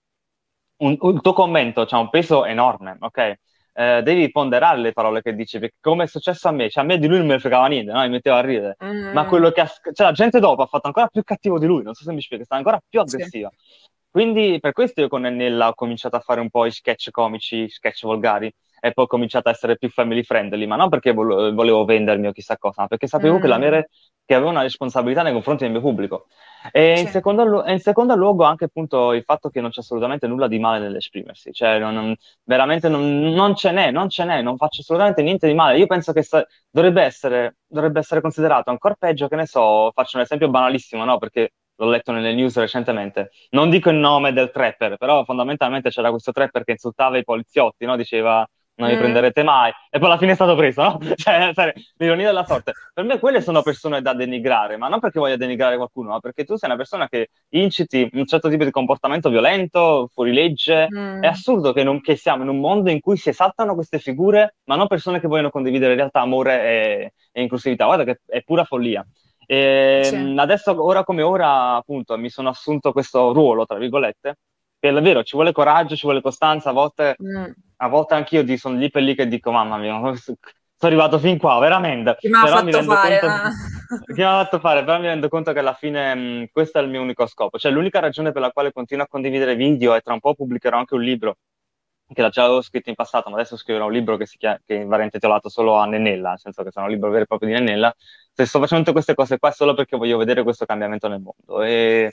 un, il tuo commento ha un peso enorme, ok? Eh, devi ponderare le parole che dici, perché come è successo a me, cioè a me di lui non mi fregava niente, no? mi metteva a ridere, mm. ma quello che ha, cioè la gente dopo ha fatto ancora più cattivo di lui, non so se mi spiego, sta ancora più aggressiva. Sì. Quindi per questo io con Nella ho cominciato a fare un po' i sketch comici, sketch volgari, e poi ho cominciato a essere più family friendly, ma non perché volevo vendermi o chissà cosa, ma perché sapevo mm. che, la mia, che avevo una responsabilità nei confronti del mio pubblico. E in, secondo, in, secondo, luogo anche appunto il fatto che non c'è assolutamente nulla di male nell'esprimersi, cioè non, veramente non, non, ce n'è, non ce n'è, non faccio assolutamente niente di male. Io penso che sta, dovrebbe, essere, dovrebbe essere considerato ancora peggio, che ne so, faccio un esempio banalissimo, no? Perché l'ho letto nelle news recentemente. Non dico il nome del trapper, però fondamentalmente c'era questo trapper che insultava i poliziotti, no? Diceva non mi mm. prenderete mai. E poi alla fine è stato preso, no? (laughs) cioè, cioè, l'ironia della sorte. Per me quelle sono persone da denigrare, ma non perché voglia denigrare qualcuno, ma perché tu sei una persona che inciti un certo tipo di comportamento violento, fuori legge. Mm. È assurdo che, non, che, siamo in un mondo in cui si esaltano queste figure, ma non persone che vogliono condividere in realtà amore e, e inclusività. Guarda che è pura follia. E sì. adesso, ora come ora, appunto, mi sono assunto questo ruolo, tra virgolette, che è vero, ci vuole coraggio, ci vuole costanza, a volte... Mm a volte anch'io di, sono lì per lì che dico, mamma mia, sono arrivato fin qua, veramente. Chi mi ha fatto fare? Conto, (laughs) chi mi ha fatto fare? Però mi rendo conto che alla fine mh, questo è il mio unico scopo. Cioè, l'unica ragione per la quale continuo a condividere video e tra un po' pubblicherò anche un libro che già avevo scritto in passato, ma adesso scriverò un libro che, si chiama, che va intitolato solo a Nennella, nel senso che sono un libro vero e proprio di Nennella. Se sto facendo tutte queste cose qua è solo perché voglio vedere questo cambiamento nel mondo e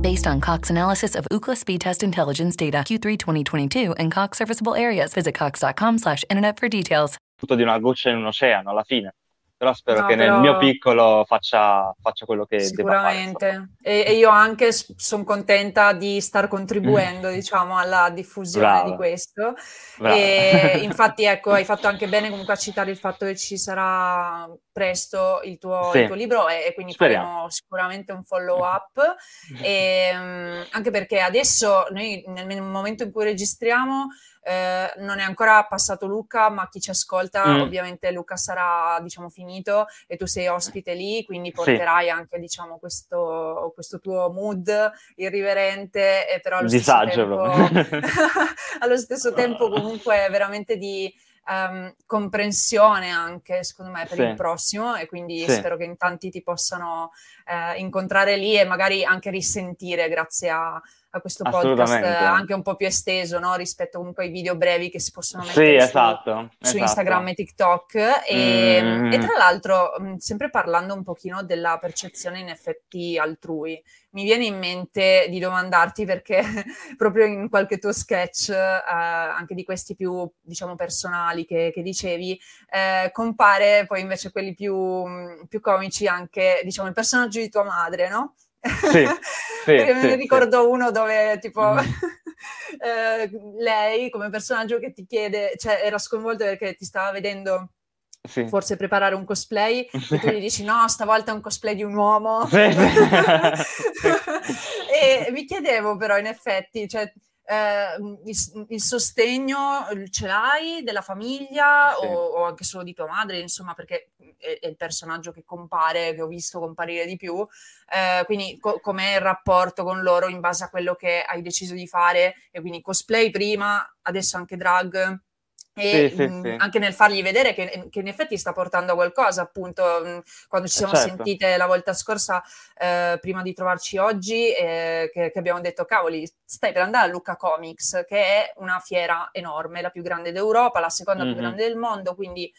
Based on Cox analysis of Ookla speed test intelligence data Q3 2022 and Cox serviceable areas, visit cox.com/internet for details. Di una goccia in un oceano alla fine. Però spero no, che però... nel mio piccolo faccia, faccia quello che Sicuramente. deve fare. E, e, io anche sono contenta di star contribuendo, mm. diciamo, alla diffusione Brava. di questo. Brava. E (laughs) infatti, ecco, hai fatto anche bene comunque a citare il fatto che ci sarà presto il tuo, sì. il tuo libro e, e quindi Speriamo. faremo sicuramente un follow (laughs) up. e, um, anche perché adesso noi nel momento in cui registriamo eh, non è ancora passato Luca, ma chi ci ascolta, mm. ovviamente Luca sarà, diciamo, finito e tu sei ospite lì, quindi porterai sì. anche, diciamo, questo, questo, tuo mood irriverente, e però allo Disagio, stesso tempo, (laughs) allo stesso tempo comunque veramente di um, comprensione anche, secondo me, per sì. il prossimo e quindi sì. spero che in tanti ti possano uh, incontrare lì e magari anche risentire grazie a, a questo podcast anche un po' più esteso no? rispetto comunque ai video brevi che si possono mettere sì, esatto, su, esatto. Instagram e TikTok e, mm. e, tra l'altro sempre parlando un pochino della percezione in effetti altrui mi viene in mente di domandarti perché (laughs) proprio in qualche tuo sketch, eh, anche di questi più, diciamo, personali che, che dicevi, eh, compare poi invece quelli più, più, comici anche, diciamo, il personaggio di tua madre, no? (laughs) Sì, sì perché me ne ricordo sì. uno dove tipo... Mm. (laughs) eh, lei come personaggio che ti chiede, cioè era sconvolto perché ti stava vedendo sì. forse preparare un cosplay (laughs) e tu gli dici no, stavolta è un cosplay di un uomo. Sì, e mi chiedevo però in effetti, cioè, eh, il, il, sostegno ce l'hai della famiglia o, o, anche solo di tua madre, insomma, perché è, è, il personaggio che compare, che ho visto comparire di più. Eh, quindi co- com'è il rapporto con loro in base a quello che hai deciso di fare? E quindi cosplay prima, adesso anche drag e sì, mh, sì. anche nel fargli vedere che, che, in effetti sta portando a qualcosa, appunto, mh, quando ci siamo certo. sentite la volta scorsa, eh, prima di trovarci oggi, eh, che, che, abbiamo detto, cavoli, stai per andare a Luca Comics, che è una fiera enorme, la più grande d'Europa, la seconda mm-hmm. più grande del mondo, quindi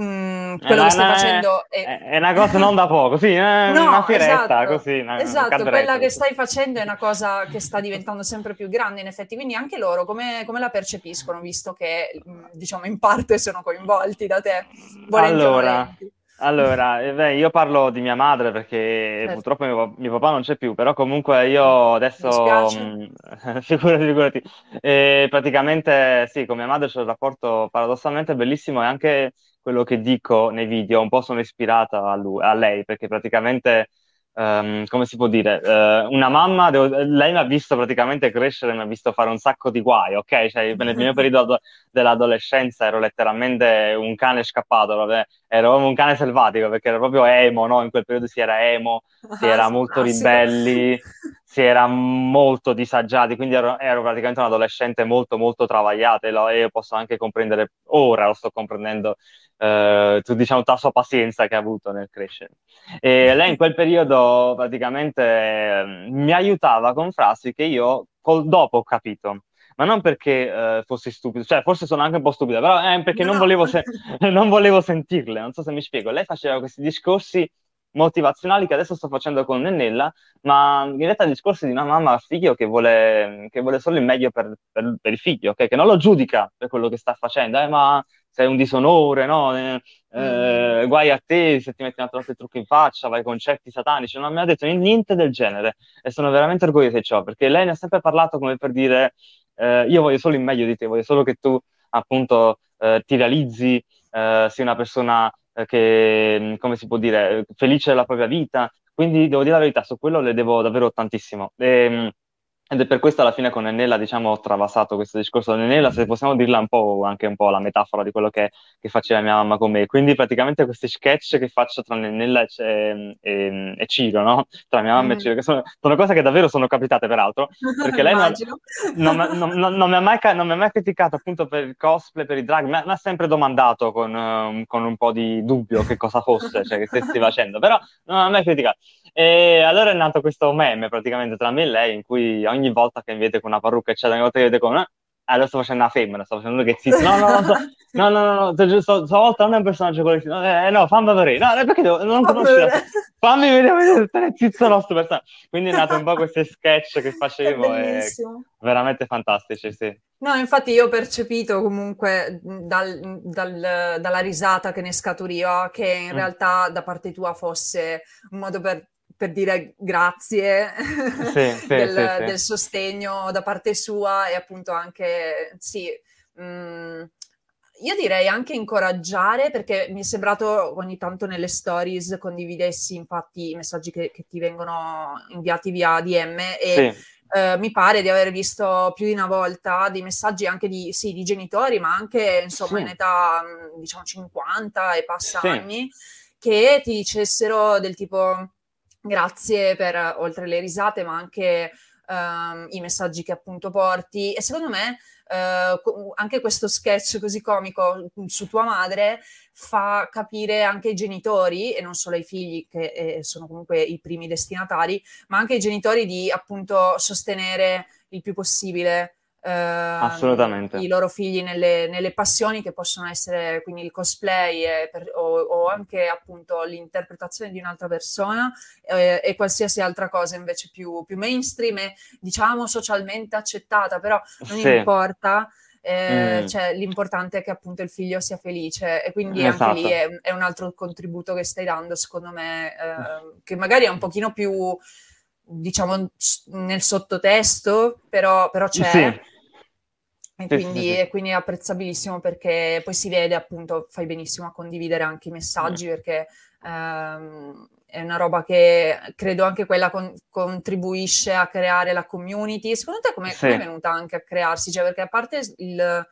Mm, quello che stai una, facendo è... è... una cosa non da poco, sì, (laughs) è no, una firetta esatto, così. Una, esatto, quella che stai facendo è una cosa che sta diventando sempre più grande in effetti, quindi anche loro come, come la percepiscono, visto che mm, diciamo in parte sono coinvolti da te? Allora, allora eh, beh, io parlo di mia madre perché certo. purtroppo mio, mio, papà non c'è più, però comunque io adesso, mh, (laughs) figurati, figurati, e praticamente sì, con mia madre c'è un rapporto paradossalmente bellissimo e anche quello che dico nei video, un po' sono ispirata a, lui, a lei, perché praticamente, um, come si può dire, uh, una mamma, devo, lei mi ha visto praticamente crescere, mi ha visto fare un sacco di guai, ok? Cioè, nel mio periodo dell'adolescenza ero letteralmente un cane scappato, vabbè, ero un cane selvatico, perché ero proprio emo, no? In quel periodo si era emo, si era molto ribelli, (laughs) si era molto disagiati, quindi ero, ero, praticamente un adolescente molto molto travagliato e, lo, e io posso anche comprendere, ora lo sto comprendendo, eh, tu, diciamo, la sua pazienza che ha avuto nel crescere. E lei in quel periodo praticamente eh, mi aiutava con frasi che io col dopo ho capito. Ma non perché eh, fossi stupido, cioè forse sono anche un po' stupido, però è perché no. non, volevo se- (laughs) non volevo sentirle, non so se mi spiego. Lei faceva questi discorsi motivazionali che adesso sto facendo con Nennella, ma in realtà discorsi di una mamma al figlio che vuole, che vuole solo il meglio per, per, per il figlio, okay? che non lo giudica per quello che sta facendo, eh, ma sei un disonore, no? Eh, eh, guai a te se ti metti un altro trucco in faccia, vai con certi satanici, non mi ha detto niente del genere e sono veramente orgoglioso di ciò, perché lei ne ha sempre parlato come per dire eh, io voglio solo il meglio di te, voglio solo che tu appunto eh, ti realizzi, eh, sia una persona che, mm, come si può dire, felice della propria vita. Quindi devo dire la verità, su quello le devo davvero tantissimo. E, mm, ed è per questo alla fine con Nennella, diciamo, ho travasato questo discorso. Nennella, se possiamo dirla un po' anche un po' la metafora di quello che, che faceva mia mamma con me. Quindi praticamente questi sketch che faccio tra Nennella e, e, e Ciro, no? Tra mia mamma mm. e Ciro, che sono, sono, cose che davvero sono capitate, peraltro, perché lei non, non, non, non, mi mai, non, mi ha mai, criticato appunto per il cosplay, per i drag, mi ha sempre domandato con, um, con, un po' di dubbio che cosa fosse, cioè che stessi facendo, però non mi ha mai criticato. E allora è nato questo meme praticamente tra me e lei in cui ogni volta che vede con una parrucca eccetera, ogni volta che vede con una allora sto facendo una femmina, sto facendo che zitto. (laughs) No, no, no, no, no, no, no, no, stavolta non è un personaggio collettivo. Eh, no, fammi vedere. No, perché devo, non conosco. Fammi vedere, stare zitto nostro personaggio. Quindi è nato un po' questi sketch che facevo e veramente fantastici, sì. No, infatti io ho percepito comunque dal, dal, dalla risata che ne scaturiva che in mm. realtà da parte tua fosse un modo per per dire grazie sì, sì, (laughs) del, sì, del, sostegno da parte sua e appunto anche, sì, mh, mm, io direi anche incoraggiare perché mi è sembrato ogni tanto nelle stories condividessi infatti i messaggi che, che ti vengono inviati via DM e eh, mi pare di aver visto più di una volta dei messaggi anche di, sì, di genitori ma anche insomma in età mm, diciamo 50 e passa anni che ti dicessero del tipo Grazie per, oltre le risate, ma anche um, i messaggi che appunto porti. E secondo me uh, anche questo sketch così comico su tua madre fa capire anche ai genitori, e non solo ai figli, che eh, sono comunque i primi destinatari, ma anche ai genitori di appunto sostenere il più possibile Assolutamente. i loro figli nelle, nelle, passioni che possono essere quindi il cosplay per, o, o, anche appunto l'interpretazione di un'altra persona eh, e qualsiasi altra cosa invece più, più, mainstream e diciamo socialmente accettata, però non sì. importa. Eh, mm. cioè, l'importante è che appunto il figlio sia felice e quindi esatto. anche lì è, è, un altro contributo che stai dando secondo me eh, che magari è un pochino più diciamo nel sottotesto però, però c'è sì e quindi, sì, sì. quindi, è apprezzabilissimo perché poi si vede appunto, fai benissimo a condividere anche i messaggi perché ehm, è una roba che credo anche quella con- contribuisce a creare la community. Secondo te come è venuta anche a crearsi? Cioè perché a parte il...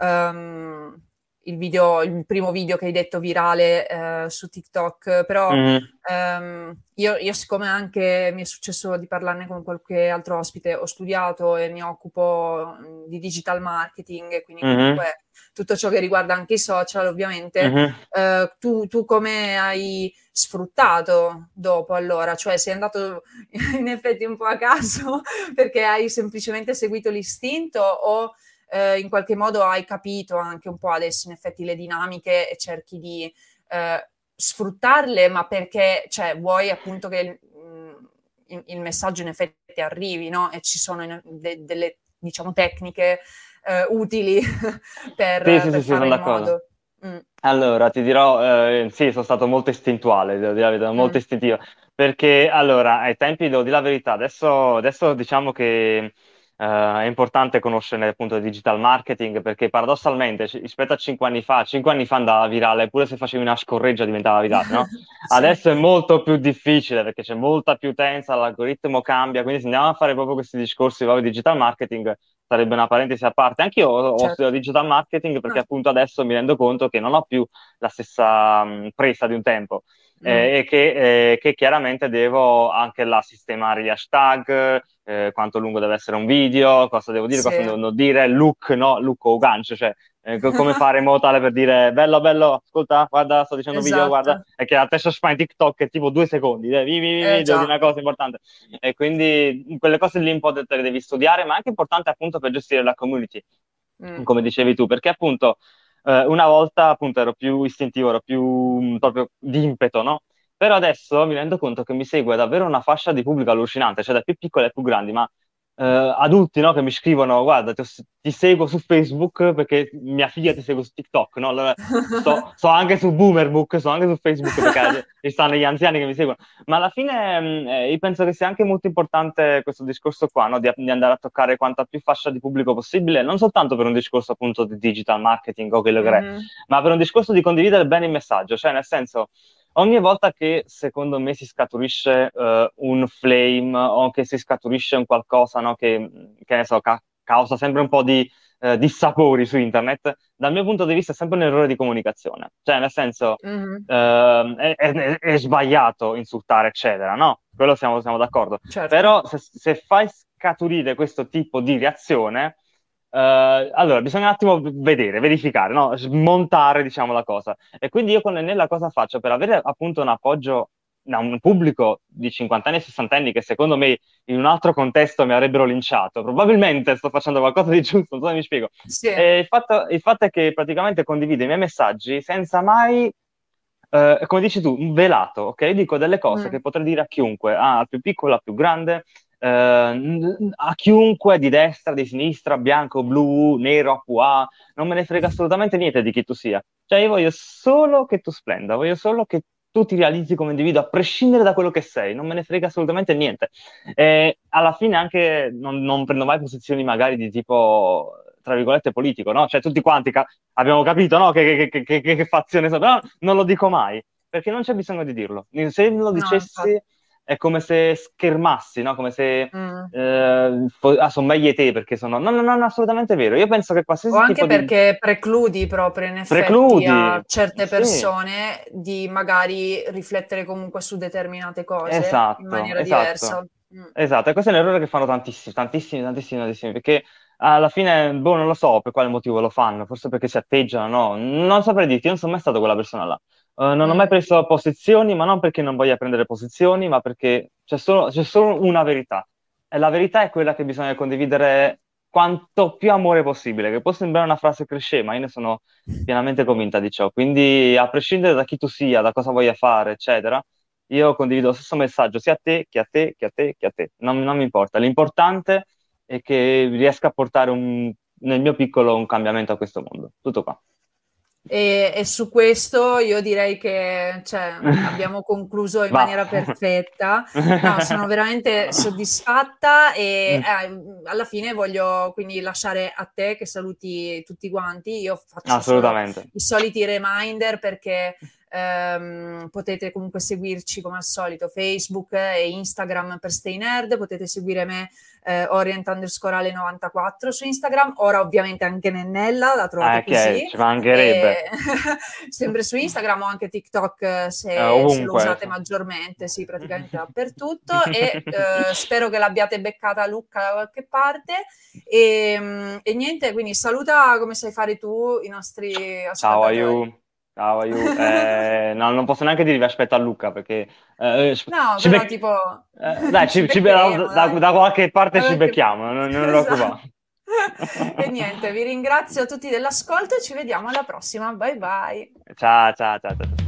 Um, il, video, il primo video che hai detto virale eh, su TikTok, però mm. ehm, io, io, siccome anche mi è successo di parlarne con qualche altro ospite, ho studiato e mi occupo mm, di digital marketing, quindi mm-hmm. comunque tutto ciò che riguarda anche i social, ovviamente, mm-hmm. eh, tu, tu come hai sfruttato dopo allora? Cioè sei andato (laughs) in effetti un po' a caso (laughs) perché hai semplicemente seguito l'istinto o eh, in qualche modo hai capito anche un po' adesso in effetti le dinamiche e cerchi di eh, sfruttarle, ma perché cioè, vuoi appunto che il, il, messaggio in effetti arrivi, no? E ci sono in, de, delle, diciamo, tecniche eh, utili (laughs) per, sì, sì, per sì, fare in modo. Mm. Allora, ti dirò, eh, sì, sono stato molto istintuale, devo dire la verità, molto mm. istintivo, perché allora, ai tempi, devo dire la verità, adesso, adesso diciamo che Uh, è importante conoscere appunto il digital marketing perché paradossalmente rispetto a 5 anni fa, 5 anni fa andava virale, pure se facevi una scorreggia diventava virale, no? (laughs) sì. Adesso è molto più difficile perché c'è molta più utenza, l'algoritmo cambia, quindi se andiamo a fare proprio questi discorsi di digital marketing sarebbe una parentesi a parte. Anche io ho certo. studiato digital marketing perché ah. appunto adesso mi rendo conto che non ho più la stessa mh, presa di un tempo. Mm. Eh, e che, eh, che, chiaramente devo anche là sistemare gli hashtag, eh, quanto lungo deve essere un video, cosa devo dire, sì. cosa devo dire, look, no, look o gancio, cioè eh, come (laughs) fare in modo tale per dire bello, bello, ascolta, guarda, sto dicendo esatto. video, guarda, e che la testa spam TikTok è tipo due secondi, eh, vivi, vivi, eh, di una cosa importante. E quindi quelle cose lì un po' te le devi studiare, ma è anche importante appunto per gestire la community, mm. come dicevi tu, perché appunto eh, una volta appunto ero più istintivo, ero più mh, mm, proprio di impeto, no? Però adesso mi rendo conto che mi segue davvero una fascia di pubblico allucinante, cioè da più piccoli a più grandi, ma eh, adulti no, che mi scrivono: Guarda, ti, ti, seguo su Facebook perché mia figlia ti segue su TikTok. No? Allora, sto, (laughs) sto, anche su Boomerbook, sto anche su Facebook perché (laughs) ci stanno gli anziani che mi seguono. Ma alla fine mm, eh, io penso che sia anche molto importante questo discorso qua, no? di, di, andare a toccare quanta più fascia di pubblico possibile, non soltanto per un discorso appunto di digital marketing o quello che mm-hmm. è, ma per un discorso di condividere bene il messaggio, cioè nel senso ogni volta che secondo me si scaturisce uh, un flame o che si scaturisce un qualcosa no, che, che ne so, ca- causa sempre un po' di uh, dissapori su internet, dal mio punto di vista è sempre un errore di comunicazione. Cioè, nel senso, mm-hmm. uh, è, è, è, sbagliato insultare, eccetera, no? Quello siamo, siamo d'accordo. Certo. Però se, se fai scaturire questo tipo di reazione Uh, allora, bisogna un attimo vedere, verificare, no? smontare diciamo la cosa. E quindi io con Nella cosa faccio per avere appunto un appoggio da un pubblico di 50 anni e 60 anni che secondo me in un altro contesto mi avrebbero linciato. Probabilmente sto facendo qualcosa di giusto, non so se mi spiego. Sì. Il fatto, il, fatto, è che praticamente condivido i miei messaggi senza mai, uh, come dici tu, velato, ok? Dico delle cose mm. che potrei dire a chiunque, ah, al più piccolo, al più grande, eh, a chiunque di destra, di sinistra, bianco, blu, nero, acqua, non me ne frega assolutamente niente di chi tu sia. Cioè, io voglio solo che tu splenda, voglio solo che tu ti realizzi come individuo, a prescindere da quello che sei, non me ne frega assolutamente niente. E alla fine anche non, non prendo mai posizioni magari di tipo tra virgolette politico, no? Cioè tutti quanti ca- abbiamo capito, no? Che, che, che, che, fazione sono, però non lo dico mai, perché non c'è bisogno di dirlo. Se lo dicessi... No, è come se schermassi, no? Come se mm. eh, ah, sono meglio te perché sono. No, no, no, no, assolutamente vero. Io penso che qualsiasi. O anche perché di... precludi proprio in effetti precludi. a certe persone sì. di magari riflettere comunque su determinate cose esatto, in maniera esatto. diversa. Mm. Esatto, e questo è un errore che fanno tantissimi, tantissimi, tantissimi, tantissimi, perché alla fine, boh, non lo so per quale motivo lo fanno, forse perché si atteggiano, no? Non saprei dirti, non sono mai stato quella persona là. Uh, non ho mai preso posizioni, ma non perché non voglia prendere posizioni, ma perché c'è solo, c'è solo, una verità. E la verità è quella che bisogna condividere quanto più amore possibile, che può sembrare una frase cliché, ma io ne sono pienamente convinta di ciò. Quindi, a prescindere da chi tu sia, da cosa voglia fare, eccetera, io condivido lo stesso messaggio sia a te che a te che a te che a te. Non, non mi importa. L'importante è che riesca a portare un, nel mio piccolo un cambiamento a questo mondo. Tutto qua. E, e, su questo io direi che cioè, (laughs) abbiamo concluso in maniera perfetta. No, sono veramente (laughs) soddisfatta e mm. eh, alla fine voglio quindi lasciare a te che saluti tutti quanti. Io faccio i soliti reminder perché ehm, potete comunque seguirci come al solito Facebook e Instagram per Stay Nerd, potete seguire me eh, Orient underscore Ale 94 su Instagram, ora ovviamente anche Nennella, la trovate ah, okay, così. Ci mancherebbe. E... (laughs) sempre su Instagram o anche TikTok eh, se, eh, se, lo usate maggiormente, sì, praticamente (laughs) dappertutto e eh, spero che l'abbiate beccata Luca da qualche parte e, ehm, e, niente, quindi saluta come sai fare tu i nostri ascoltatori. Ciao, aiuto. Ciao, aiuto. (laughs) Eh, no, non posso neanche dirvi aspetta a Luca perché... Eh, no, però bec- tipo... Eh, dai, ci, ci da, dai. da, qualche parte ci becchiamo, non, non esatto. (laughs) e niente, vi ringrazio tutti dell'ascolto e ci vediamo alla prossima. Bye bye. ciao, ciao. ciao. ciao.